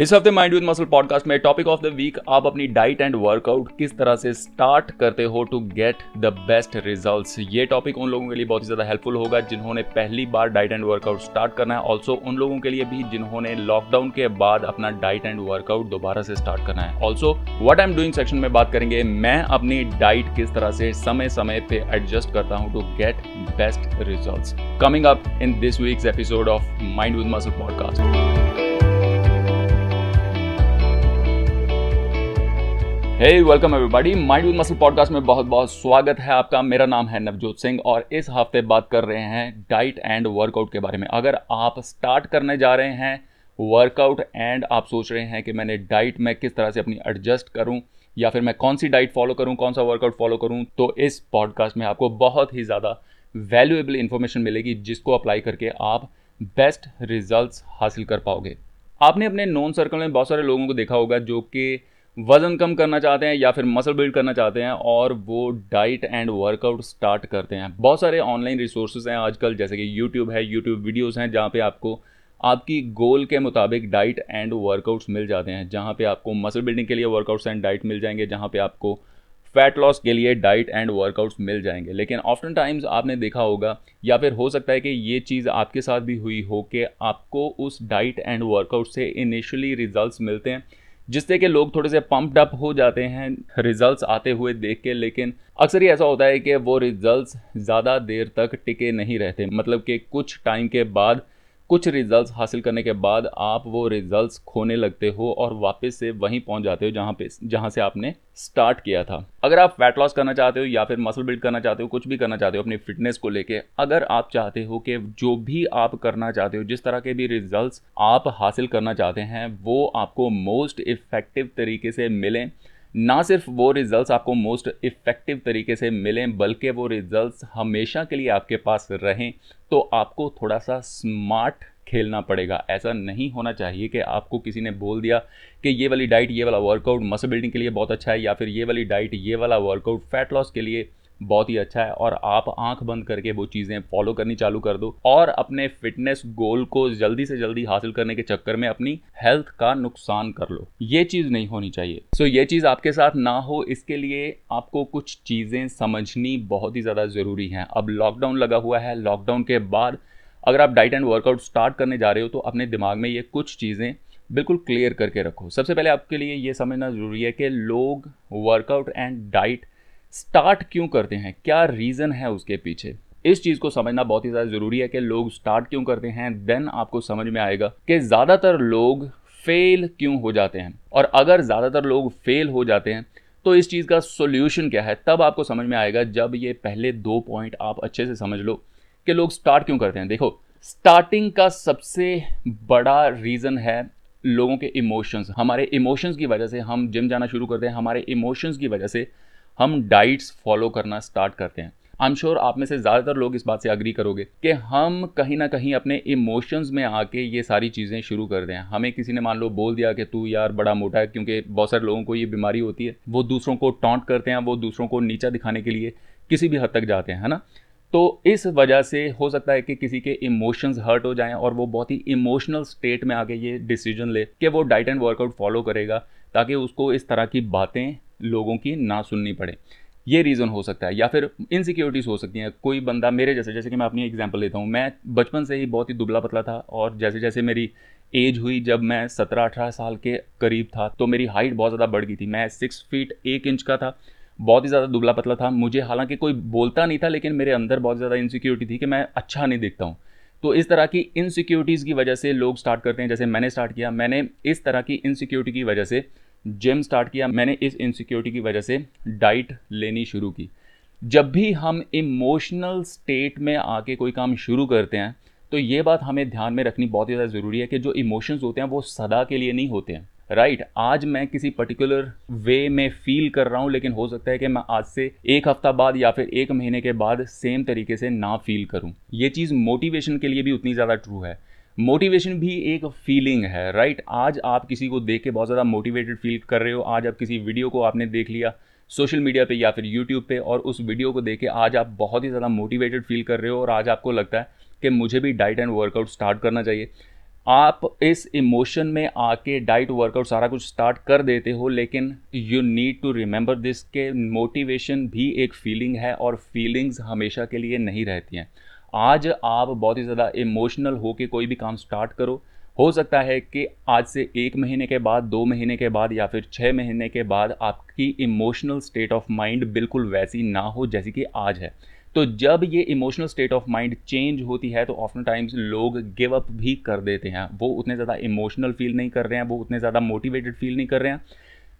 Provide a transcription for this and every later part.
इस हफ़्ते mind with muscle podcast में टॉपिक ऑफ़ द वीक, आप अपनी डाइट एंड वर्कआउट किस तरह से स्टार्ट करते हो to get the best results ये टॉपिक उन लोगों के लिए बहुत ही ज़्यादा हेल्पफुल होगा जिन्होंने पहली बार डाइट एंड वर्कआउट स्टार्ट करना है। ऑल्सो उन लोगों के लिए भी जिन्होंने लॉकडाउन के बाद अपना डाइट एंड वर्कआउट दोबारा से स्टार्ट करना है। Also what I am doing section में बात करेंगे। मैं अपनी डाइट किस तरह से समय समय पे एडजस्ट करता हूँ to get best result coming up in this week's episode of mind with muscle podcast. Hey welcome everybody mind with muscle podcast में बहुत बहुत स्वागत है आपका। मेरा नाम है नवजोत सिंह और इस हफ़्ते बात कर रहे हैं डाइट एंड वर्कआउट के बारे में। अगर आप स्टार्ट करने जा रहे हैं वर्कआउट एंड आप सोच रहे हैं कि मैंने डाइट में किस तरह से अपनी एडजस्ट करूँ या फिर मैं कौन सी डाइट फॉलो करूँ, कौन सा वर्कआउट फॉलो करूँ तो इस पॉडकास्ट में आपको बहुत ही ज़्यादा वैल्यूएबल इन्फॉर्मेशन मिलेगी जिसको अप्लाई करके आप बेस्ट रिज़ल्ट हासिल कर पाओगे। आपने अपने नॉन सर्कल में बहुत सारे लोगों को देखा होगा जो कि वज़न कम करना चाहते हैं या फिर मसल बिल्ड करना चाहते हैं और वो डाइट एंड वर्कआउट स्टार्ट करते हैं। बहुत सारे ऑनलाइन रिसोर्सेज हैं आजकल, जैसे कि यूट्यूब है यूट्यूब वीडियोस हैं जहाँ पे आपको आपकी गोल के मुताबिक डाइट एंड वर्कआउट्स मिल जाते हैं, जहाँ पे आपको मसल बिल्डिंग के लिए वर्कआउट्स एंड डाइट मिल जाएँगे, जहाँ पे आपको फैट लॉस के लिए डाइट एंड वर्कआउट्स मिल जाएँगे। लेकिन ऑफ्टन टाइम्स आपने देखा होगा या फिर हो सकता है कि ये चीज़ आपके साथ भी हुई हो कि आपको उस डाइट एंड वर्कआउट से इनिशियली रिजल्ट्स मिलते हैं जिससे कि लोग थोड़े से पम्प्ड अप हो जाते हैं रिजल्ट्स आते हुए देख के, लेकिन अक्सर ही ऐसा होता है कि वो रिजल्ट्स ज़्यादा देर तक टिके नहीं रहते। मतलब कि कुछ टाइम के बाद कुछ रिजल्ट्स हासिल करने के बाद आप वो रिजल्ट्स खोने लगते हो और वापस से वहीं पहुँच जाते हो जहाँ पे, जहाँ से आपने स्टार्ट किया था। अगर आप फैट लॉस करना चाहते हो या फिर मसल बिल्ड करना चाहते हो, कुछ भी करना चाहते हो अपनी फिटनेस को लेके, अगर आप चाहते हो कि जो भी आप करना चाहते हो, जिस तरह के भी रिजल्ट्स आप हासिल करना चाहते हैं, वो आपको मोस्ट इफ़ेक्टिव तरीके से मिलें। ना सिर्फ़ वो रिजल्ट्स आपको मोस्ट इफ़ेक्टिव तरीके से मिलें, बल्कि वो रिजल्ट्स हमेशा के लिए आपके पास रहें तो आपको थोड़ा सा स्मार्ट खेलना पड़ेगा। ऐसा नहीं होना चाहिए कि आपको किसी ने बोल दिया कि ये वाली डाइट ये वाला वर्कआउट मसल बिल्डिंग के लिए बहुत अच्छा है, या फिर ये वाली डाइट ये वाला वर्कआउट फैट लॉस के लिए बहुत ही अच्छा है और आप आँख बंद करके वो चीज़ें फॉलो करनी चालू कर दो और अपने फिटनेस गोल को जल्दी से जल्दी हासिल करने के चक्कर में अपनी हेल्थ का नुकसान कर लो। ये चीज़ नहीं होनी चाहिए। सो ये चीज़ आपके साथ ना हो, इसके लिए आपको कुछ चीज़ें समझनी बहुत ही ज़्यादा ज़रूरी हैं। अब लॉकडाउन लगा हुआ है लॉकडाउन के बाद अगर आप डाइट एंड वर्कआउट स्टार्ट करने जा रहे हो तो अपने दिमाग में ये कुछ चीज़ें बिल्कुल क्लियर करके रखो। सबसे पहले आपके लिए ये समझना ज़रूरी है कि लोग वर्कआउट एंड डाइट स्टार्ट क्यों करते हैं? क्या रीज़न है उसके पीछे? इस चीज़ को समझना बहुत ही ज़्यादा ज़रूरी है कि लोग स्टार्ट क्यों करते हैं देन आपको समझ में आएगा कि ज़्यादातर लोग फेल क्यों हो जाते हैं। और अगर ज़्यादातर लोग फेल हो जाते हैं तो इस चीज़ का सोल्यूशन क्या है? तब आपको समझ में आएगा जब ये पहले दो पॉइंट आप अच्छे से समझ लो कि लोग स्टार्ट क्यों करते हैं। देखो स्टार्टिंग का सबसे बड़ा रीज़न है लोगों के इमोशंस हमारे इमोशंस की वजह से हम जिम जाना शुरू करते हैं, हमारे इमोशंस की वजह से हम डाइट्स फॉलो करना स्टार्ट करते हैं। आई एम श्योर आप में से ज़्यादातर लोग इस बात से अग्री करोगे कि हम कहीं ना कहीं अपने इमोशंस में आके ये सारी चीज़ें शुरू कर दें हमें किसी ने मान लो बोल दिया कि तू यार बड़ा मोटा है क्योंकि बहुत सारे लोगों को ये बीमारी होती है। वो दूसरों को टॉन्ट करते हैं, वो दूसरों को नीचा दिखाने के लिए किसी भी हद तक जाते हैं, है ना? तो इस वजह से हो सकता है कि किसी के इमोशंस हर्ट हो जाएँ और वो बहुत ही इमोशनल स्टेट में आके ये डिसीज़न ले कि वो डाइट एंड वर्कआउट फॉलो करेगा ताकि उसको इस तरह की बातें लोगों की ना सुननी पड़े। ये रीज़न हो सकता है या फिर इनसिक्योरिटीज़ हो सकती हैं। कोई बंदा मेरे जैसे जैसे कि मैं अपनी एग्जांपल लेता हूँ, मैं बचपन से ही बहुत ही दुबला पतला था और जैसे जैसे मेरी एज हुई, जब मैं सत्रह अठारह साल के करीब था तो मेरी हाइट बहुत ज़्यादा बढ़ गई थी। मैं सिक्स फीट एक इंच का था, बहुत ही ज़्यादा दुबला पतला था। मुझे हालाँकि कोई बोलता नहीं था, लेकिन मेरे अंदर बहुत ज़्यादा इनसिक्योरिटी थी कि मैं अच्छा नहीं दिखता हूँ। तो इस तरह की इनसिक्योरिटीज़ की वजह से लोग स्टार्ट करते हैं, जैसे मैंने स्टार्ट किया। मैंने इस तरह की इनसिक्योरिटी की वजह से जिम स्टार्ट किया मैंने इस इनसिक्योरिटी की वजह से डाइट लेनी शुरू की। जब भी हम इमोशनल स्टेट में आके कोई काम शुरू करते हैं तो ये बात हमें ध्यान में रखनी बहुत ही ज़्यादा ज़रूरी है कि जो इमोशंस होते हैं वो सदा के लिए नहीं होते हैं। राइट right, आज मैं किसी पर्टिकुलर वे में फील कर रहा हूँ लेकिन हो सकता है कि मैं आज से एक हफ़्ता बाद या फिर एक महीने के बाद सेम तरीके से ना फील करूँ। ये चीज़ मोटिवेशन के लिए भी उतनी ज़्यादा ट्रू है। मोटिवेशन भी एक फीलिंग है राइट right? आज आप किसी को देख के बहुत ज़्यादा मोटिवेटेड फील कर रहे हो। आज आप किसी वीडियो को आपने देख लिया सोशल मीडिया पे या फिर यूट्यूब पे और उस वीडियो को देख के आज आप बहुत ही ज़्यादा मोटिवेटेड फील कर रहे हो और आज आपको लगता है कि मुझे भी डाइट एंड वर्कआउट स्टार्ट करना चाहिए। आप इस इमोशन में आके डाइट वर्कआउट सारा कुछ स्टार्ट कर देते हो, लेकिन you need to remember this के मोटिवेशन भी एक फीलिंग है और फीलिंग्स हमेशा के लिए नहीं रहती हैं। आज आप बहुत ही ज़्यादा इमोशनल हो के कोई भी काम स्टार्ट करो। हो सकता है कि आज से एक महीने के बाद, दो महीने के बाद या फिर छः महीने के बाद आपकी इमोशनल स्टेट ऑफ़ माइंड बिल्कुल वैसी ना हो जैसी कि आज है। तो जब ये emotional state of mind change होती है तो ऑफ्टन टाइम्स लोग गिव अप भी कर देते हैं। वो उतने ज़्यादा इमोशनल फील नहीं कर रहे हैं, वो उतने ज़्यादा मोटिवेटेड फील नहीं कर रहे हैं।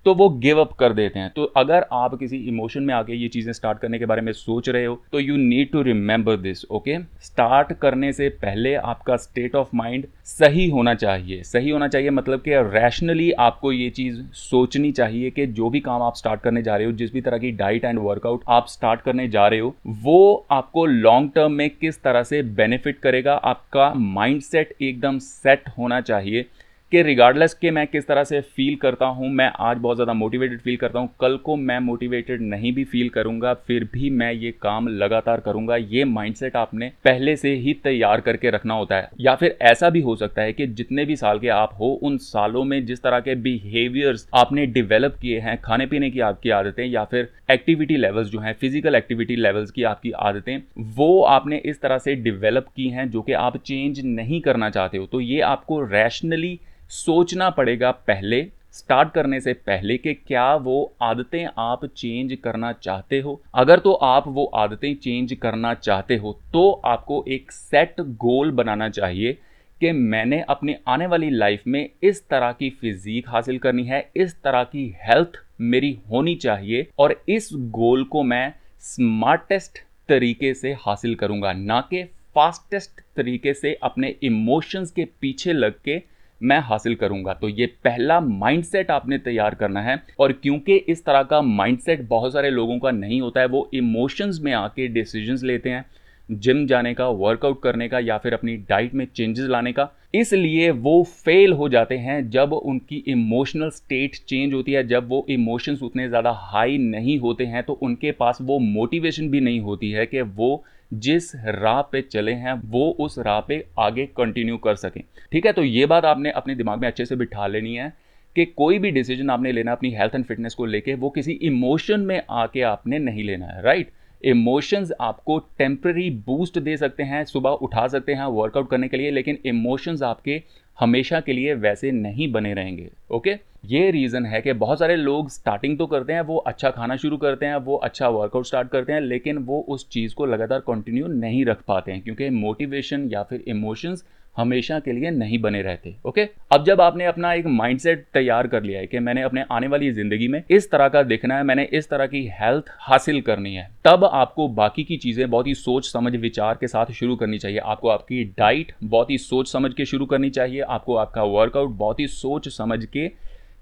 तो वो गिव अप कर देते हैं। तो अगर आप किसी इमोशन में आके ये चीज़ें स्टार्ट करने के बारे में सोच रहे हो तो you need to remember this okay start करने से पहले आपका स्टेट ऑफ़ माइंड सही होना चाहिए। सही होना चाहिए मतलब कि रैशनली आपको ये चीज़ सोचनी चाहिए कि जो भी काम आप स्टार्ट करने जा रहे हो, जिस भी तरह की डाइट एंड वर्कआउट आप स्टार्ट करने जा रहे हो, वो आपको लॉन्ग टर्म में किस तरह से बेनिफिट करेगा, आपका माइंड एकदम सेट होना चाहिए। कि रिगार्डलेस के मैं किस तरह से फील करता हूँ, मैं आज बहुत ज़्यादा मोटिवेटेड फील करता हूँ, कल को मैं मोटिवेटेड नहीं भी फील करूँगा, फिर भी मैं ये काम लगातार करूँगा, ये माइंडसेट आपने पहले से ही तैयार करके रखना होता है। या फिर ऐसा भी हो सकता है कि जितने भी साल के आप हो, उन सालों में जिस तरह के बिहेवियर्स आपने डिवेलप किए हैं खाने पीने की आपकी आदतें या फिर एक्टिविटी लेवल्स जो हैं फ़िज़िकल एक्टिविटी लेवल्स की आपकी आदतें, वो आपने इस तरह से डिवेलप की हैं जो कि आप चेंज नहीं करना चाहते हो। तो ये आपको रैशनली सोचना पड़ेगा पहले स्टार्ट करने से पहले कि क्या वो आदतें आप चेंज करना चाहते हो। अगर तो आप वो आदतें चेंज करना चाहते हो तो आपको एक सेट गोल बनाना चाहिए कि मैंने अपनी आने वाली लाइफ में इस तरह की फिजिक हासिल करनी है, इस तरह की हेल्थ मेरी होनी चाहिए और इस गोल को मैं स्मार्टेस्ट तरीके से हासिल करूँगा, ना कि फास्टेस्ट तरीके से अपने इमोशंस के पीछे लग के मैं हासिल करूँगा। तो ये पहला माइंडसेट आपने तैयार करना है और क्योंकि इस तरह का माइंडसेट बहुत सारे लोगों का नहीं होता है, वो इमोशंस में आके डिसीजंस लेते हैं जिम जाने का वर्कआउट करने का या फिर अपनी डाइट में चेंजेस लाने का, इसलिए वो फेल हो जाते हैं जब उनकी इमोशनल स्टेट चेंज होती है। जब वो इमोशंस उतने ज़्यादा हाई नहीं होते हैं तो उनके पास वो मोटिवेशन भी नहीं होती है कि वो जिस राह पे चले हैं, वो उस राह पे आगे कंटिन्यू कर सकें। ठीक है तो ये बात आपने अपने दिमाग में अच्छे से बिठा लेनी है कि कोई भी डिसीज़न आपने लेना अपनी हेल्थ एंड फिटनेस को लेके, वो किसी इमोशन में आके आपने नहीं लेना है राइट इमोशंस आपको टेम्प्रेरी बूस्ट दे सकते हैं, सुबह उठा सकते हैं वर्कआउट करने के लिए, लेकिन इमोशंस आपके हमेशा के लिए वैसे नहीं बने रहेंगे ओके ये रीज़न है कि बहुत सारे लोग स्टार्टिंग तो करते हैं, वो अच्छा खाना शुरू करते हैं, वो अच्छा वर्कआउट स्टार्ट करते हैं, लेकिन वो उस चीज़ को लगातार कंटिन्यू नहीं रख पाते हैं, क्योंकि मोटिवेशन या फिर इमोशंस हमेशा के लिए नहीं बने रहते ओके अब जब आपने अपना एक माइंडसेट तैयार कर लिया है कि मैंने अपने आने वाली ज़िंदगी में इस तरह का देखना है, मैंने इस तरह की हेल्थ हासिल करनी है, तब आपको बाकी की चीज़ें बहुत ही सोच समझ विचार के साथ शुरू करनी चाहिए। आपको आपकी डाइट बहुत ही सोच समझ के शुरू करनी चाहिए। आपको आपका वर्कआउट बहुत ही सोच समझ के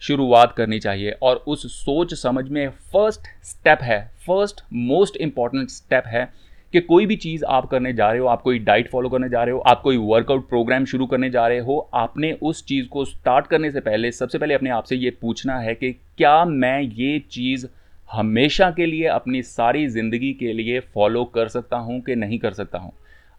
शुरुआत करनी चाहिए और उस सोच समझ में फ़र्स्ट स्टेप है फ़र्स्ट मोस्ट इंपॉर्टेंट स्टेप है कि कोई भी चीज़ आप करने जा रहे हो, आप कोई डाइट फॉलो करने जा रहे हो, आप कोई वर्कआउट प्रोग्राम शुरू करने जा रहे हो, आपने उस चीज़ को स्टार्ट करने से पहले, सबसे पहले अपने आप से ये पूछना है कि क्या मैं ये चीज़ हमेशा के लिए अपनी सारी ज़िंदगी के लिए फॉलो कर सकता हूँ कि नहीं कर सकता हूँ?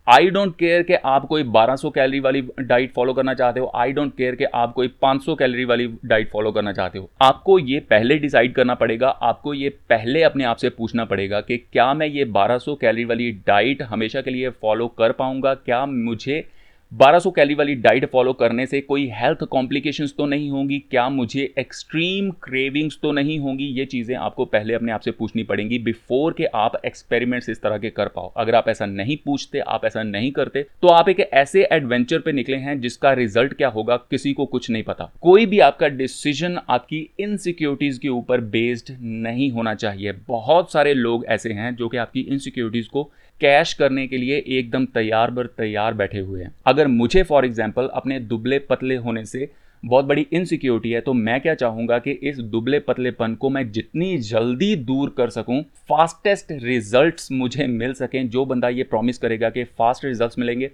आई डोंट केयर कि आप कोई 1200 कैलोरी वाली डाइट फॉलो करना चाहते हो। आई डोंट केयर कि आप कोई 500 कैलोरी वाली डाइट फॉलो करना चाहते हो। आपको ये पहले डिसाइड करना पड़ेगा, आपको ये पहले अपने आप से पूछना पड़ेगा कि क्या मैं ये 1200 कैलोरी वाली डाइट हमेशा के लिए फॉलो कर पाऊँगा? क्या मुझे 1200 कैलोरी वाली डाइट फॉलो करने से कोई हेल्थ कॉम्प्लिकेशंस तो नहीं होंगी, क्या मुझे एक्सट्रीम क्रेविंग्स तो नहीं होंगी? ये चीज़ें आपको पहले अपने आप से पूछनी पड़ेंगी बिफोर के आप एक्सपेरिमेंट्स इस तरह के कर पाओ। अगर आप ऐसा नहीं पूछते, आप ऐसा नहीं करते तो आप एक ऐसे एडवेंचर पे निकले हैं जिसका रिज़ल्ट क्या होगा, किसी को कुछ नहीं पता। कोई भी आपका डिसीज़न आपकी इनसिक्योरिटीज के ऊपर बेस्ड नहीं होना चाहिए। बहुत सारे लोग ऐसे हैं जो कि आपकी इनसिक्योरिटीज को कैश करने के लिए एकदम तैयार बर तैयार बैठे हुए हैं। अगर मुझे फॉर एग्ज़ाम्पल अपने दुबले पतले होने से बहुत बड़ी इनसिक्योरिटी है तो मैं क्या चाहूँगा कि इस दुबले पतलेपन को मैं जितनी जल्दी दूर कर सकूँ फास्टेस्ट रिजल्ट्स मुझे मिल सकें, जो बंदा ये प्रॉमिस करेगा कि फास्ट रिजल्ट्स मिलेंगे,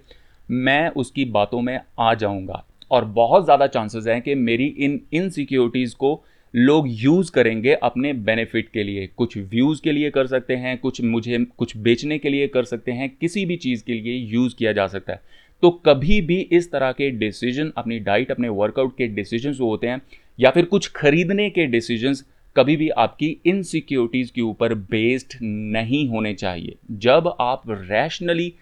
मैं उसकी बातों में आ जाऊँगा। और बहुत ज़्यादा चांसेस हैं कि मेरी इन इनसिक्योरिटीज़ को लोग यूज़ करेंगे अपने बेनिफिट के लिए। कुछ व्यूज़ के लिए कर सकते हैं, कुछ मुझे, कुछ बेचने के लिए कर सकते हैं, किसी भी चीज़ के लिए यूज़ किया जा सकता है। तो कभी भी इस तरह के डिसीज़न अपनी डाइट अपने वर्कआउट के डिसीज़न जो होते हैं, या फिर कुछ खरीदने के डिसीजंस कभी भी आपकी इनसिक्योरिटीज़ के ऊपर बेस्ड नहीं होने चाहिए। जब आप रैशनली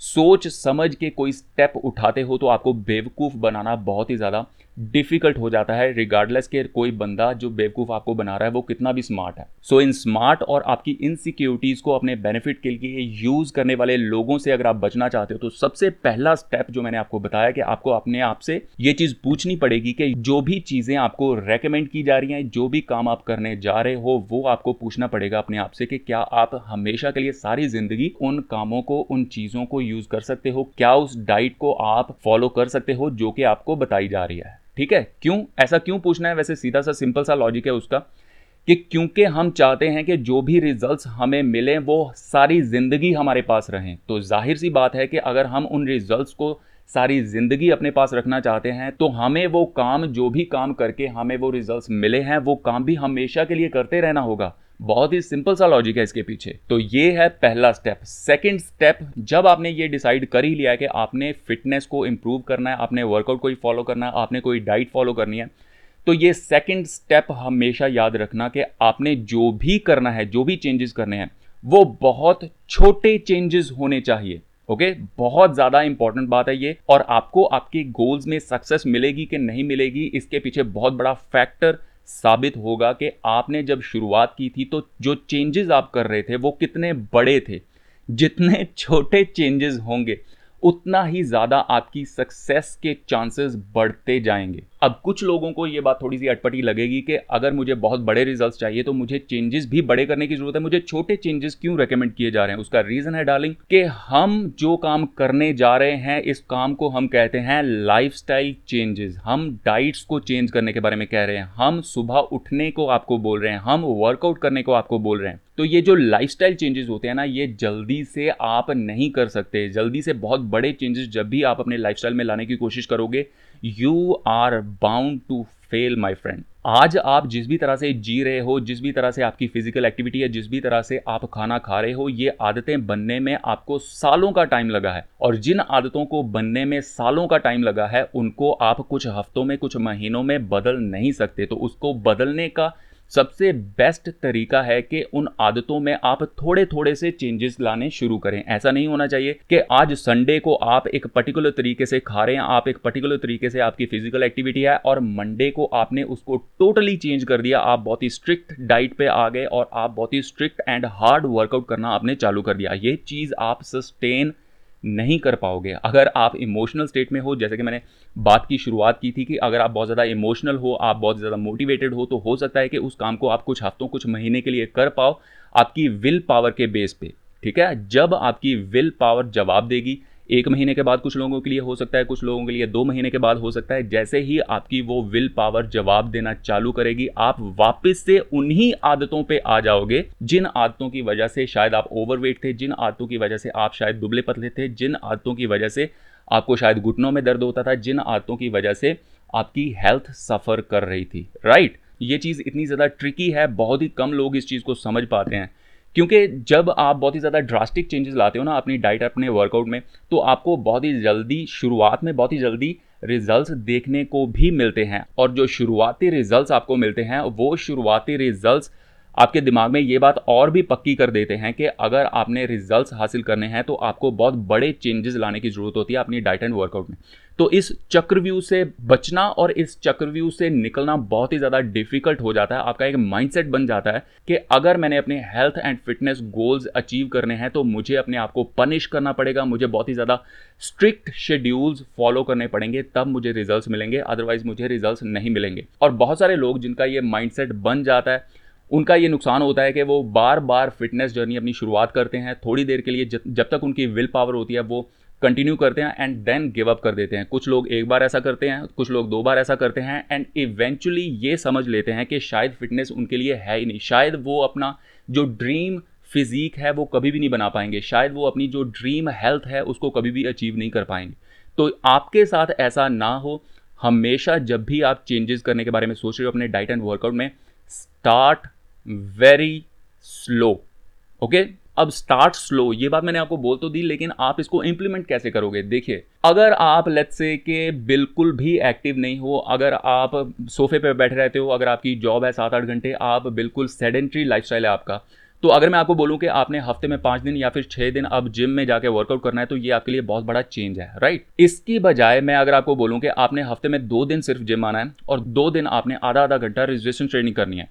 सोच समझ के कोई स्टेप उठाते हो तो आपको बेवकूफ़ बनाना बहुत ही ज़्यादा डिफ़िकल्ट हो जाता है रिगार्डलेस के कोई बंदा जो बेवकूफ़ आपको बना रहा है, वो कितना भी स्मार्ट है। सो इन स्मार्ट और आपकी इनसिक्योरिटीज़ को अपने बेनिफिट के लिए यूज़ करने वाले लोगों से अगर आप बचना चाहते हो तो सबसे पहला स्टेप जो मैंने आपको बताया कि आपको अपने आप से ये चीज़ पूछनी पड़ेगी कि जो भी चीज़ें आपको रेकमेंड की जा रही हैं, जो भी काम आप करने जा रहे हो, वो आपको पूछना पड़ेगा अपने आप से कि क्या आप हमेशा के लिए सारी ज़िंदगी उन कामों को, उन चीज़ों को यूज़ कर सकते हो? क्या उस डाइट को आप फॉलो कर सकते हो, जो कि आपको बताई जा रही है? ठीक है? क्यों? ऐसा क्यों पूछना है? वैसे सीधा सा सिंपल सा लॉजिक है उसका कि क्योंकि हम चाहते हैं कि जो भी रिजल्ट्स हमें मिले, वो सारी ज़िंदगी हमारे पास रहें। तो ज़ाहिर सी बात है कि अगर हम उन रिजल्ट्स को सारी ज़िंदगी अपने पास रखना चाहते हैं तो हमें वो काम, जो भी काम करके हमें वो रिजल्ट्स मिले हैं, वो काम भी हमेशा के लिए करते रहना होगा। बहुत ही सिंपल सा लॉजिक है इसके पीछे। तो ये है पहला स्टेप सेकंड स्टेप जब आपने ये डिसाइड कर ही लिया है कि आपने फिटनेस को इंप्रूव करना है, आपने वर्कआउट को ही फॉलो करना है, आपने कोई डाइट फॉलो करनी है तो ये सेकंड स्टेप हमेशा याद रखना कि आपने जो भी करना है, जो भी चेंजेस करने हैं, वो बहुत छोटे चेंजेस होने चाहिए। Okay okay? बहुत ज़्यादा इंपॉर्टेंट बात है ये। और आपको आपके गोल्स में सक्सेस मिलेगी कि नहीं मिलेगी, इसके पीछे बहुत बड़ा फैक्टर साबित होगा कि आपने जब शुरुआत की थी तो जो चेंजेस आप कर रहे थे, वो कितने बड़े थे। जितने छोटे चेंजेस होंगे, उतना ही ज़्यादा आपकी सक्सेस के चांसेस बढ़ते जाएँगे। अब कुछ लोगों को ये बात थोड़ी सी अटपटी लगेगी कि अगर मुझे बहुत बड़े रिजल्ट्स चाहिए तो मुझे चेंजेस भी बड़े करने की ज़रूरत है। मुझे छोटे चेंजेस क्यों रेकमेंड किए जा रहे हैं? उसका रीज़न है डार्लिंग कि हम जो काम करने जा रहे हैं, इस काम को हम कहते हैं लाइफ चेंजेस हम डाइट्स को चेंज करने के बारे में कह रहे हैं। हम सुबह उठने को आपको बोल रहे हैं। हम वर्कआउट करने को आपको बोल रहे हैं। तो ये जो लाइफस्टाइल चेंजेस होते हैं ना, ये जल्दी से आप नहीं कर सकते। जल्दी से बहुत बड़े चेंजेस जब भी आप अपने लाइफस्टाइल में लाने की कोशिश करोगे you are bound to fail my friend आज आप जिस भी तरह से जी रहे हो, जिस भी तरह से आपकी फ़िज़िकल एक्टिविटी है, जिस भी तरह से आप खाना खा रहे हो, ये आदतें बनने में आपको सालों का टाइम लगा है। और जिन आदतों को बनने में सालों का टाइम लगा है, उनको आप कुछ हफ्तों में, कुछ महीनों में बदल नहीं सकते। तो उसको बदलने का सबसे बेस्ट तरीका है कि उन आदतों में आप थोड़े थोड़े से चेंजेस लाने शुरू करें। ऐसा नहीं होना चाहिए कि आज संडे को आप एक पर्टिकुलर तरीके से खा रहे हैं, आप एक पर्टिकुलर तरीके से आपकी फ़िज़िकल एक्टिविटी है और मंडे को आपने उसको टोटली चेंज कर दिया, आप बहुत ही स्ट्रिक्ट डाइट पे आ गए और आप बहुत ही स्ट्रिक्ट एंड हार्ड वर्कआउट करना आपने चालू कर दिया। ये चीज़ आप सस्टेन नहीं कर पाओगे। अगर आप इमोशनल स्टेट में हो, जैसे कि मैंने बात की, शुरुआत की थी कि अगर आप बहुत ज़्यादा इमोशनल हो, आप बहुत ज़्यादा मोटिवेटेड हो तो हो सकता है कि उस काम को आप कुछ हफ्तों, कुछ महीने के लिए कर पाओ आपकी विल पावर के बेस पे, ठीक है? जब आपकी विल पावर जवाब देगी एक महीने के बाद कुछ लोगों के लिए हो सकता है, कुछ लोगों के लिए दो महीने के बाद हो सकता है। जैसे ही आपकी वो विल पावर जवाब देना चालू करेगी, आप वापस से उन्हीं आदतों पे आ जाओगे, जिन आदतों की वजह से शायद आप ओवरवेट थे, जिन आदतों की वजह से आप शायद दुबले पतले थे, जिन आदतों की वजह से आपको शायद घुटनों में दर्द होता था, जिन आदतों की वजह से आपकी हेल्थ सफ़र कर रही थी। राइट ये चीज़ इतनी ज़्यादा ट्रिकी है, बहुत ही कम लोग इस चीज़ को समझ पाते हैं। क्योंकि जब आप बहुत ही ज़्यादा ड्रास्टिक चेंजेस लाते हो ना अपनी डाइट अपने वर्कआउट में तो आपको बहुत ही जल्दी शुरुआत में बहुत ही जल्दी रिजल्ट्स देखने को भी मिलते हैं। और जो शुरुआती रिजल्ट्स आपको मिलते हैं, वो शुरुआती रिजल्ट्स आपके दिमाग में ये बात और भी पक्की कर देते हैं कि अगर आपने रिजल्ट्स हासिल करने हैं तो आपको बहुत बड़े चेंजेस लाने की ज़रूरत होती है अपनी डाइट एंड वर्कआउट में। तो इस चक्रव्यूह से बचना और इस चक्रव्यूह से निकलना बहुत ही ज़्यादा डिफ़िकल्ट हो जाता है। आपका एक माइंडसेट बन जाता है कि अगर मैंने अपने health and fitness goals achieve करने हैं तो मुझे अपने आप को पनिश करना पड़ेगा, मुझे बहुत ही ज़्यादा स्ट्रिक्ट शेड्यूल्स फॉलो करने पड़ेंगे, तब मुझे रिज़ल्ट मिलेंगे अदरवाइज़ मुझे रिज़ल्ट नहीं मिलेंगे। और बहुत सारे लोग जिनका ये माइंडसेट बन जाता है, उनका ये नुकसान होता है कि वो बार बार फिटनेस जर्नी अपनी शुरुआत करते हैं, थोड़ी देर के लिए जब तक उनकी विल पावर होती है, वो कंटिन्यू करते हैं एंड देन गिव अप कर देते हैं। कुछ लोग एक बार ऐसा करते हैं, कुछ लोग दो बार ऐसा करते हैं एंड इवेंचुअली ये समझ लेते हैं कि शायद फिटनेस उनके लिए है ही नहीं। शायद वो अपना जो ड्रीम फिजिक है वो कभी भी नहीं बना पाएँगे। शायद वो अपनी जो ड्रीम हेल्थ है उसको कभी भी अचीव नहीं कर पाएँगे। तो आपके साथ ऐसा ना हो। हमेशा जब भी आप चेंजेस करने के बारे में सोच रहे हो अपने डाइट एंड वर्कआउट में स्टार्ट वेरी स्लो ओके अब स्टार्ट स्लो ये बात मैंने आपको बोल तो दी, लेकिन आप इसको इंप्लीमेंट कैसे करोगे? देखिए, अगर आप लेट्स से के बिल्कुल भी एक्टिव नहीं हो, अगर आप सोफे पे बैठे रहते हो, अगर आपकी जॉब है सात आठ घंटे, आप बिल्कुल सेडेंट्री लाइफ है आपका। तो अगर मैं आपको बोलूँ कि आपने हफ़्ते में पाँच दिन या फिर छह दिन अब जिम में जाके वर्कआउट करना है तो ये आपके लिए बहुत बड़ा चेंज है राइट इसकी बजाय मैं अगर आपको बोलूँ कि आपने हफ़्ते में दो दिन सिर्फ़ जिम आना है और दो दिन आपने आधा आधा घंटा रजिस्ट्रेशन ट्रेनिंग करनी है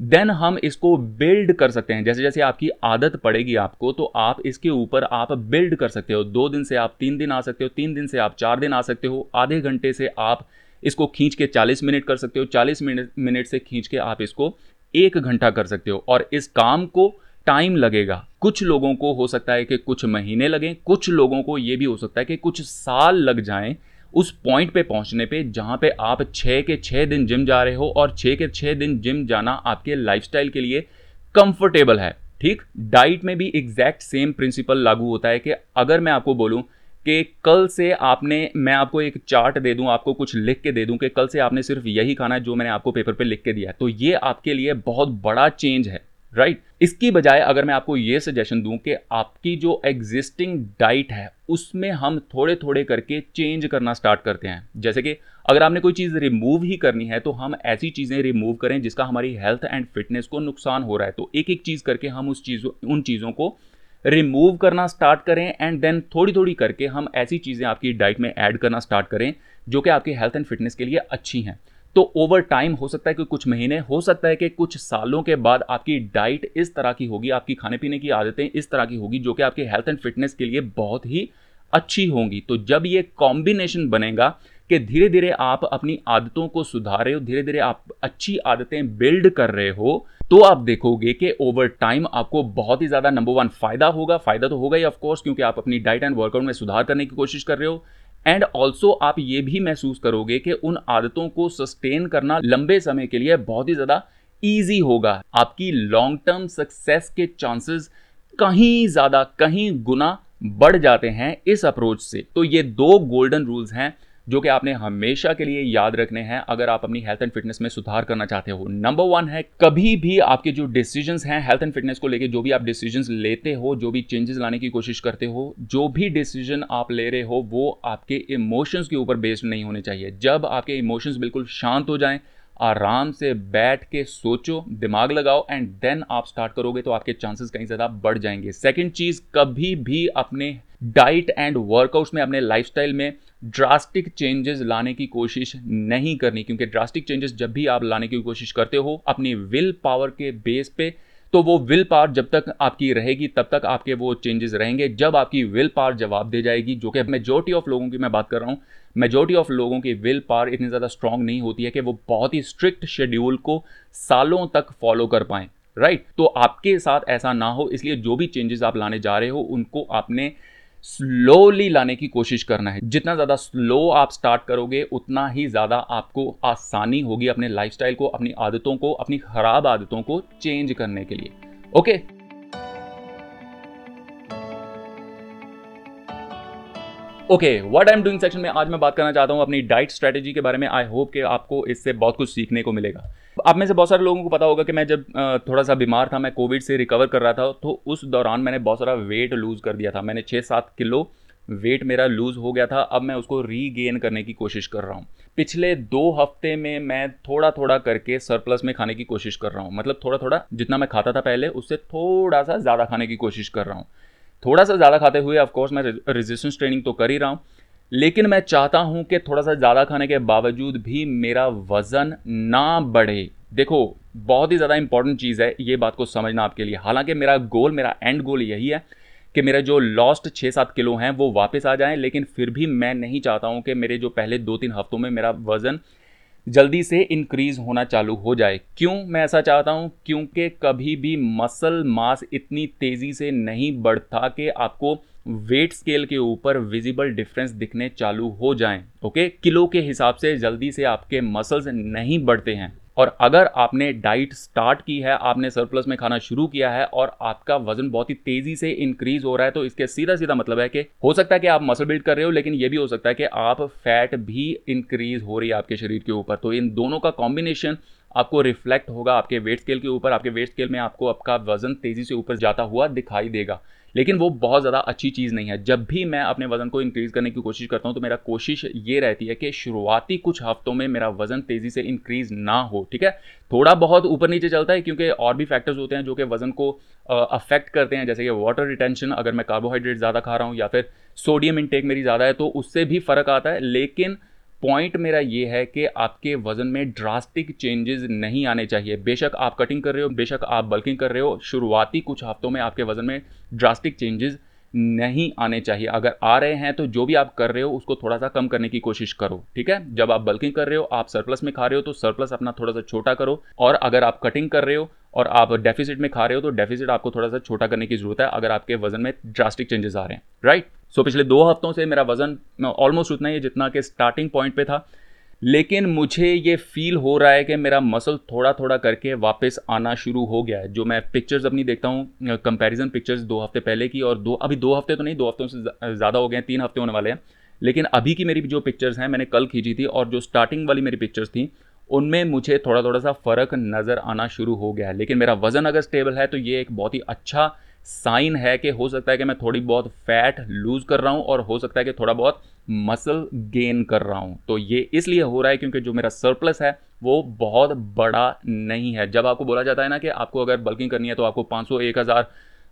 देन हम इसको बिल्ड कर सकते हैं। जैसे जैसे आपकी आदत पड़ेगी आपको तो आप इसके ऊपर आप बिल्ड कर सकते हो। दो दिन से आप तीन दिन आ सकते हो, तीन दिन से आप चार दिन आ सकते हो। आधे घंटे से आप इसको खींच के 40 मिनट कर सकते हो। 40 मिनट मिनट से खींच के आप इसको एक घंटा कर सकते हो। और इस काम को टाइम लगेगा। कुछ लोगों को हो सकता है कि कुछ महीने लगें, कुछ लोगों को ये भी हो सकता है कि कुछ साल लग जाएँ उस पॉइंट पे पहुँचने पे, जहाँ पे आप छः के छः दिन जिम जा रहे हो और छः के छः दिन जिम जाना आपके लाइफस्टाइल के लिए कंफर्टेबल है। ठीक? डाइट में भी एग्जैक्ट सेम प्रिंसिपल लागू होता है कि अगर मैं आपको बोलूँ कि कल से आपने, मैं आपको एक चार्ट दे दूँ, आपको कुछ लिख के दे दूँ कि कल से आपने सिर्फ़ यही खाना है जो मैंने आपको पेपर पे लिख के दिया है तो ये आपके लिए बहुत बड़ा चेंज है। Right right? इसकी बजाय अगर मैं आपको ये सजेशन दूँ कि आपकी जो एग्जिस्टिंग डाइट है, उसमें हम थोड़े थोड़े करके चेंज करना स्टार्ट करते हैं। जैसे कि अगर आपने कोई चीज़ रिमूव ही करनी है तो हम ऐसी चीज़ें रिमूव करें जिसका हमारी हेल्थ एंड फिटनेस को नुकसान हो रहा है। तो एक एक चीज़ करके हम उस चीज़ों, उन चीज़ों को रिमूव करना स्टार्ट करें एंड देन थोड़ी थोड़ी करके हम ऐसी चीज़ें आपकी डाइट में ऐड करना स्टार्ट करें जो कि आपकी हेल्थ एंड फिटनेस के लिए अच्छी हैं। तो ओवर टाइम हो सकता है कि कुछ महीने, हो सकता है कि कुछ सालों के बाद आपकी डाइट इस तरह की होगी, आपकी खाने पीने की आदतें इस तरह की होगी जो कि आपके हेल्थ एंड फिटनेस के लिए बहुत ही अच्छी होंगी। तो जब ये कॉम्बिनेशन बनेगा कि धीरे धीरे आप अपनी आदतों को सुधार रहे हो धीरे धीरे आप अच्छी आदतें बिल्ड कर रहे हो तो आप देखोगे कि ओवर टाइम आपको बहुत ही ज़्यादा नंबर वन फ़ायदा होगा। फ़ायदा तो होगा ही ऑफकोर्स क्योंकि आप अपनी डाइट एंड वर्कआउट में सुधार करने की कोशिश कर रहे हो। एंड ऑल्सो आप ये भी महसूस करोगे कि उन आदतों को सस्टेन करना लंबे समय के लिए बहुत ही ज़्यादा ईजी होगा। आपकी लॉन्ग टर्म सक्सेस के चांसेस कहीं ज़्यादा, कहीं गुना बढ़ जाते हैं इस अप्रोच से। तो ये दो गोल्डन रूल्स हैं। जो कि आपने हमेशा के लिए याद रखने हैं अगर आप अपनी हेल्थ एंड फिटनेस में सुधार करना चाहते हो। नंबर वन है, कभी भी आपके जो डिसीजंस हैं हेल्थ एंड फिटनेस को लेके, जो भी आप डिसीजंस लेते हो, जो भी चेंजेस लाने की कोशिश करते हो, जो भी डिसीज़न आप ले रहे हो, वो आपके इमोशंस के ऊपर बेस्ड नहीं होने चाहिए। जब आपके इमोशंस बिल्कुल शांत हो जाएँ, आराम से बैठ के सोचो, दिमाग लगाओ एंड देन आप स्टार्ट करोगे तो आपके चांसेस कहीं ज़्यादा बढ़ जाएँगे। सेकंड चीज़, कभी भी अपने डाइट एंड वर्कआउट्स में, अपने लाइफस्टाइल में ड्रास्टिक चेंजेस लाने की कोशिश नहीं करनी। क्योंकि ड्रास्टिक चेंजेस जब भी आप लाने की कोशिश करते हो, अपनी विल पावर के बेस पे तो वो विल पावर जब तक आपकी रहेगी, तब तक आपके वो चेंजेस रहेंगे। जब आपकी विल पावर जवाब दे जाएगी, जो कि मेजोरिटी ऑफ़ लोगों की मैं बात कर रहा हूँ मेजोरिटी ऑफ़ लोगों की विल पावर इतनी ज़्यादा स्ट्रांग नहीं होती है कि वो बहुत ही स्ट्रिक्ट शेड्यूल को सालों तक फॉलो कर पाएँ। Right right? तो आपके साथ ऐसा ना हो, इसलिए जो भी चेंजेस आप लाने जा रहे हो, उनको आपने स्लोली लाने की कोशिश करना है। जितना ज़्यादा स्लो आप स्टार्ट करोगे, उतना ही ज़्यादा आपको आसानी होगी अपने लाइफस्टाइल को, अपनी आदतों को, अपनी खराब आदतों को चेंज करने के लिए। Okay okay what I am doing section में आज मैं बात करना चाहता हूँ अपनी डाइट स्ट्रेटेजी के बारे में। आई होप कि आपको इससे बहुत कुछ सीखने को मिलेगा। आप में से बहुत सारे लोगों को पता होगा कि मैं जब थोड़ा सा बीमार था, मैं कोविड से रिकवर कर रहा था तो उस दौरान मैंने बहुत सारा वेट लूज़ कर दिया था। मैंने छः सात किलो वेट मेरा लूज़ हो गया था। अब मैं उसको रीगेन करने की कोशिश कर रहा हूँ। पिछले दो हफ़्ते में मैं थोड़ा थोड़ा करके सरप्लस में खाने की कोशिश कर रहा हूँ। मतलब थोड़ा थोड़ा जितना मैं खाता था पहले, उससे थोड़ा सा ज़्यादा खाने की कोशिश कर रहा हूँ। थोड़ा सा ज़्यादा खाते हुए ऑफकोर्स मैं रेजिस्टेंस ट्रेनिंग तो कर ही रहा हूँ। लेकिन मैं चाहता हूँ कि थोड़ा सा ज़्यादा खाने के बावजूद भी मेरा वज़न ना बढ़े। देखो, बहुत ही ज़्यादा इंपॉर्टेंट चीज़ है ये बात को समझना आपके लिए। हालाँकि मेरा गोल मेरा एंड गोल यही है कि मेरा जो लॉस्ट छः सात किलो हैं, वो वापस आ जाएँ, लेकिन फिर भी मैं नहीं चाहता हूँ कि मेरे जो पहले दो तीन हफ्तों में मेरा वज़न जल्दी से इंक्रीज होना चालू हो जाए। क्यों मैं ऐसा चाहता हूँ? क्योंकि कभी भी मसल मास इतनी तेज़ी से नहीं बढ़ता कि आपको वेट स्केल के ऊपर विजिबल डिफरेंस दिखने चालू हो जाएँ ओके किलो के हिसाब से जल्दी से आपके मसल्स नहीं बढ़ते हैं। और अगर आपने डाइट स्टार्ट की है, आपने सरप्लस में खाना शुरू किया है और आपका वज़न बहुत ही तेज़ी से इंक्रीज हो रहा है तो इसके सीधा सीधा मतलब है कि हो सकता है कि आप मसल बिल्ड कर रहे हो, लेकिन ये भी हो सकता है कि आप फैट भी इंक्रीज हो रही है आपके शरीर के ऊपर। तो इन दोनों का कॉम्बिनेशन आपको रिफ्लेक्ट होगा आपके वेट स्केल के ऊपर, आपके वेट स्केल में आपको आपका वज़न तेज़ी से ऊपर जाता हुआ दिखाई देगा। लेकिन वो बहुत ज़्यादा अच्छी चीज़ नहीं है। जब भी मैं अपने वज़न को इंक्रीज़ करने की कोशिश करता हूँ तो मेरा कोशिश ये रहती है कि शुरुआती कुछ हफ्तों में मेरा वज़न तेज़ी से इंक्रीज़ ना हो, ठीक है? थोड़ा बहुत ऊपर नीचे चलता है, क्योंकि और भी फैक्टर्स होते हैं जो कि वज़न को अफेक्ट करते हैं। जैसे कि वाटर रिटेंशन अगर मैं कार्बोहाइड्रेट ज़्यादा खा रहा हूँ या फिर सोडियम इनटेक मेरी ज़्यादा है तो उससे भी फ़र्क आता है। लेकिन पॉइंट मेरा ये है कि आपके वज़न में ड्रास्टिक चेंजेस नहीं आने चाहिए। बेशक आप कटिंग कर रहे हो, बेशक आप बल्किंग कर रहे हो, शुरुआती कुछ हफ्तों में आपके वज़न में ड्रास्टिक चेंजेस नहीं आने चाहिए। अगर आ रहे हैं तो जो भी आप कर रहे हो, उसको थोड़ा सा कम करने की कोशिश करो, ठीक है? जब आप बल्किंग कर रहे हो, आप सरप्लस में खा रहे हो तो सरप्लस अपना थोड़ा सा छोटा करो। और अगर आप कटिंग कर रहे हो और आप डेफिसिट में खा रहे हो तो डेफिसिट आपको थोड़ा सा छोटा करने की ज़रूरत है, अगर आपके वज़न में ड्रास्टिक चेंजेस आ रहे हैं राइट सो पिछले दो हफ्तों से मेरा वज़न ऑलमोस्ट उतना ही जितना कि स्टार्टिंग पॉइंट पे था। लेकिन मुझे ये फील हो रहा है कि मेरा मसल थोड़ा थोड़ा करके वापस आना शुरू हो गया है, जो मैं पिक्चर्स अपनी देखता हूँ कंपैरिजन पिक्चर्स दो हफ़्ते पहले की और दो, अभी दो हफ़्ते तो नहीं, दो हफ्तों से ज़्यादा हो गए हैं, तीन हफ़्ते होने वाले हैं। लेकिन अभी की मेरी जो पिक्चर्स हैं, मैंने कल खींची थी और जो स्टार्टिंग वाली मेरी पिक्चर्स थी, उनमें मुझे थोड़ा थोड़ा सा फ़र्क नज़र आना शुरू हो गया है। लेकिन मेरा वज़न अगर स्टेबल है तो ये एक बहुत ही अच्छा साइन है कि हो सकता है कि मैं थोड़ी बहुत फैट लूज़ कर रहा हूँ और हो सकता है कि थोड़ा बहुत मसल गेन कर रहा हूँ। तो ये इसलिए हो रहा है क्योंकि जो मेरा सरप्लस है, वो बहुत बड़ा नहीं है। जब आपको बोला जाता है ना कि आपको अगर बल्किंग करनी है तो आपको 500 1000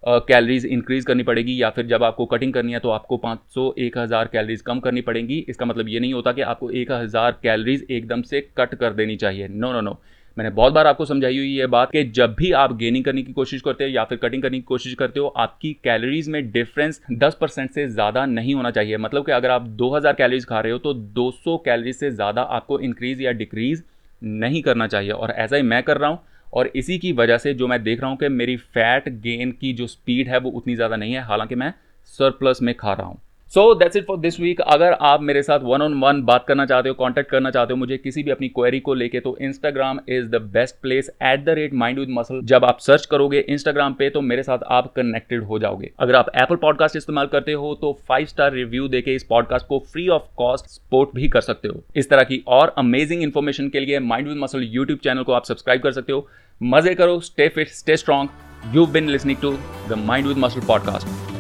कैलरीज इंक्रीज करनी पड़ेगी या फिर जब आपको कटिंग करनी है तो आपको 500 1000 कैलरीज कम करनी पड़ेगी। इसका मतलब ये नहीं होता कि आपको 1000 कैलरीज एकदम से कट कर देनी चाहिए। नो नो नो मैंने बहुत बार आपको समझाई हुई ये बात कि जब भी आप गेनिंग करने की कोशिश करते हो या फिर कटिंग करने की कोशिश करते हो, आपकी कैलोरीज में डिफरेंस 10 परसेंट से ज़्यादा नहीं होना चाहिए। मतलब कि अगर आप 2000 कैलोरीज खा रहे हो तो 200 कैलोरीज से ज़्यादा आपको इंक्रीज या डिक्रीज नहीं करना चाहिए। और ऐसा ही मैं कर रहा हूँ और इसी की वजह से जो मैं देख रहा हूँ कि मेरी फैट गेन की जो स्पीड है, वो उतनी ज़्यादा नहीं है। हालाँकि मैं सरप्लस में खा रहा हूँ। So that's it for this week अगर आप मेरे साथ वन ऑन वन बात करना चाहते हो कॉन्टैक्ट करना चाहते हो मुझे किसी भी अपनी क्वेरी को लेके तो Instagram is the best place at the rate mind with muscle जब आप सर्च करोगे इंस्टाग्राम पे तो मेरे साथ आप कनेक्टेड हो जाओगे। अगर आप एप्पल पॉडकास्ट इस्तेमाल करते हो तो फाइव स्टार रिव्यू देके इस पॉडकास्ट को फ्री ऑफ़ कॉस्ट सपोर्ट भी कर सकते हो। इस तरह की और अमेजिंग इन्फॉर्मेशन के लिए mind with muscle YouTube channel को आप सब्सक्राइब कर सकते हो। मज़े करो stay fit stay strong you been listening to the mind with muscle podcast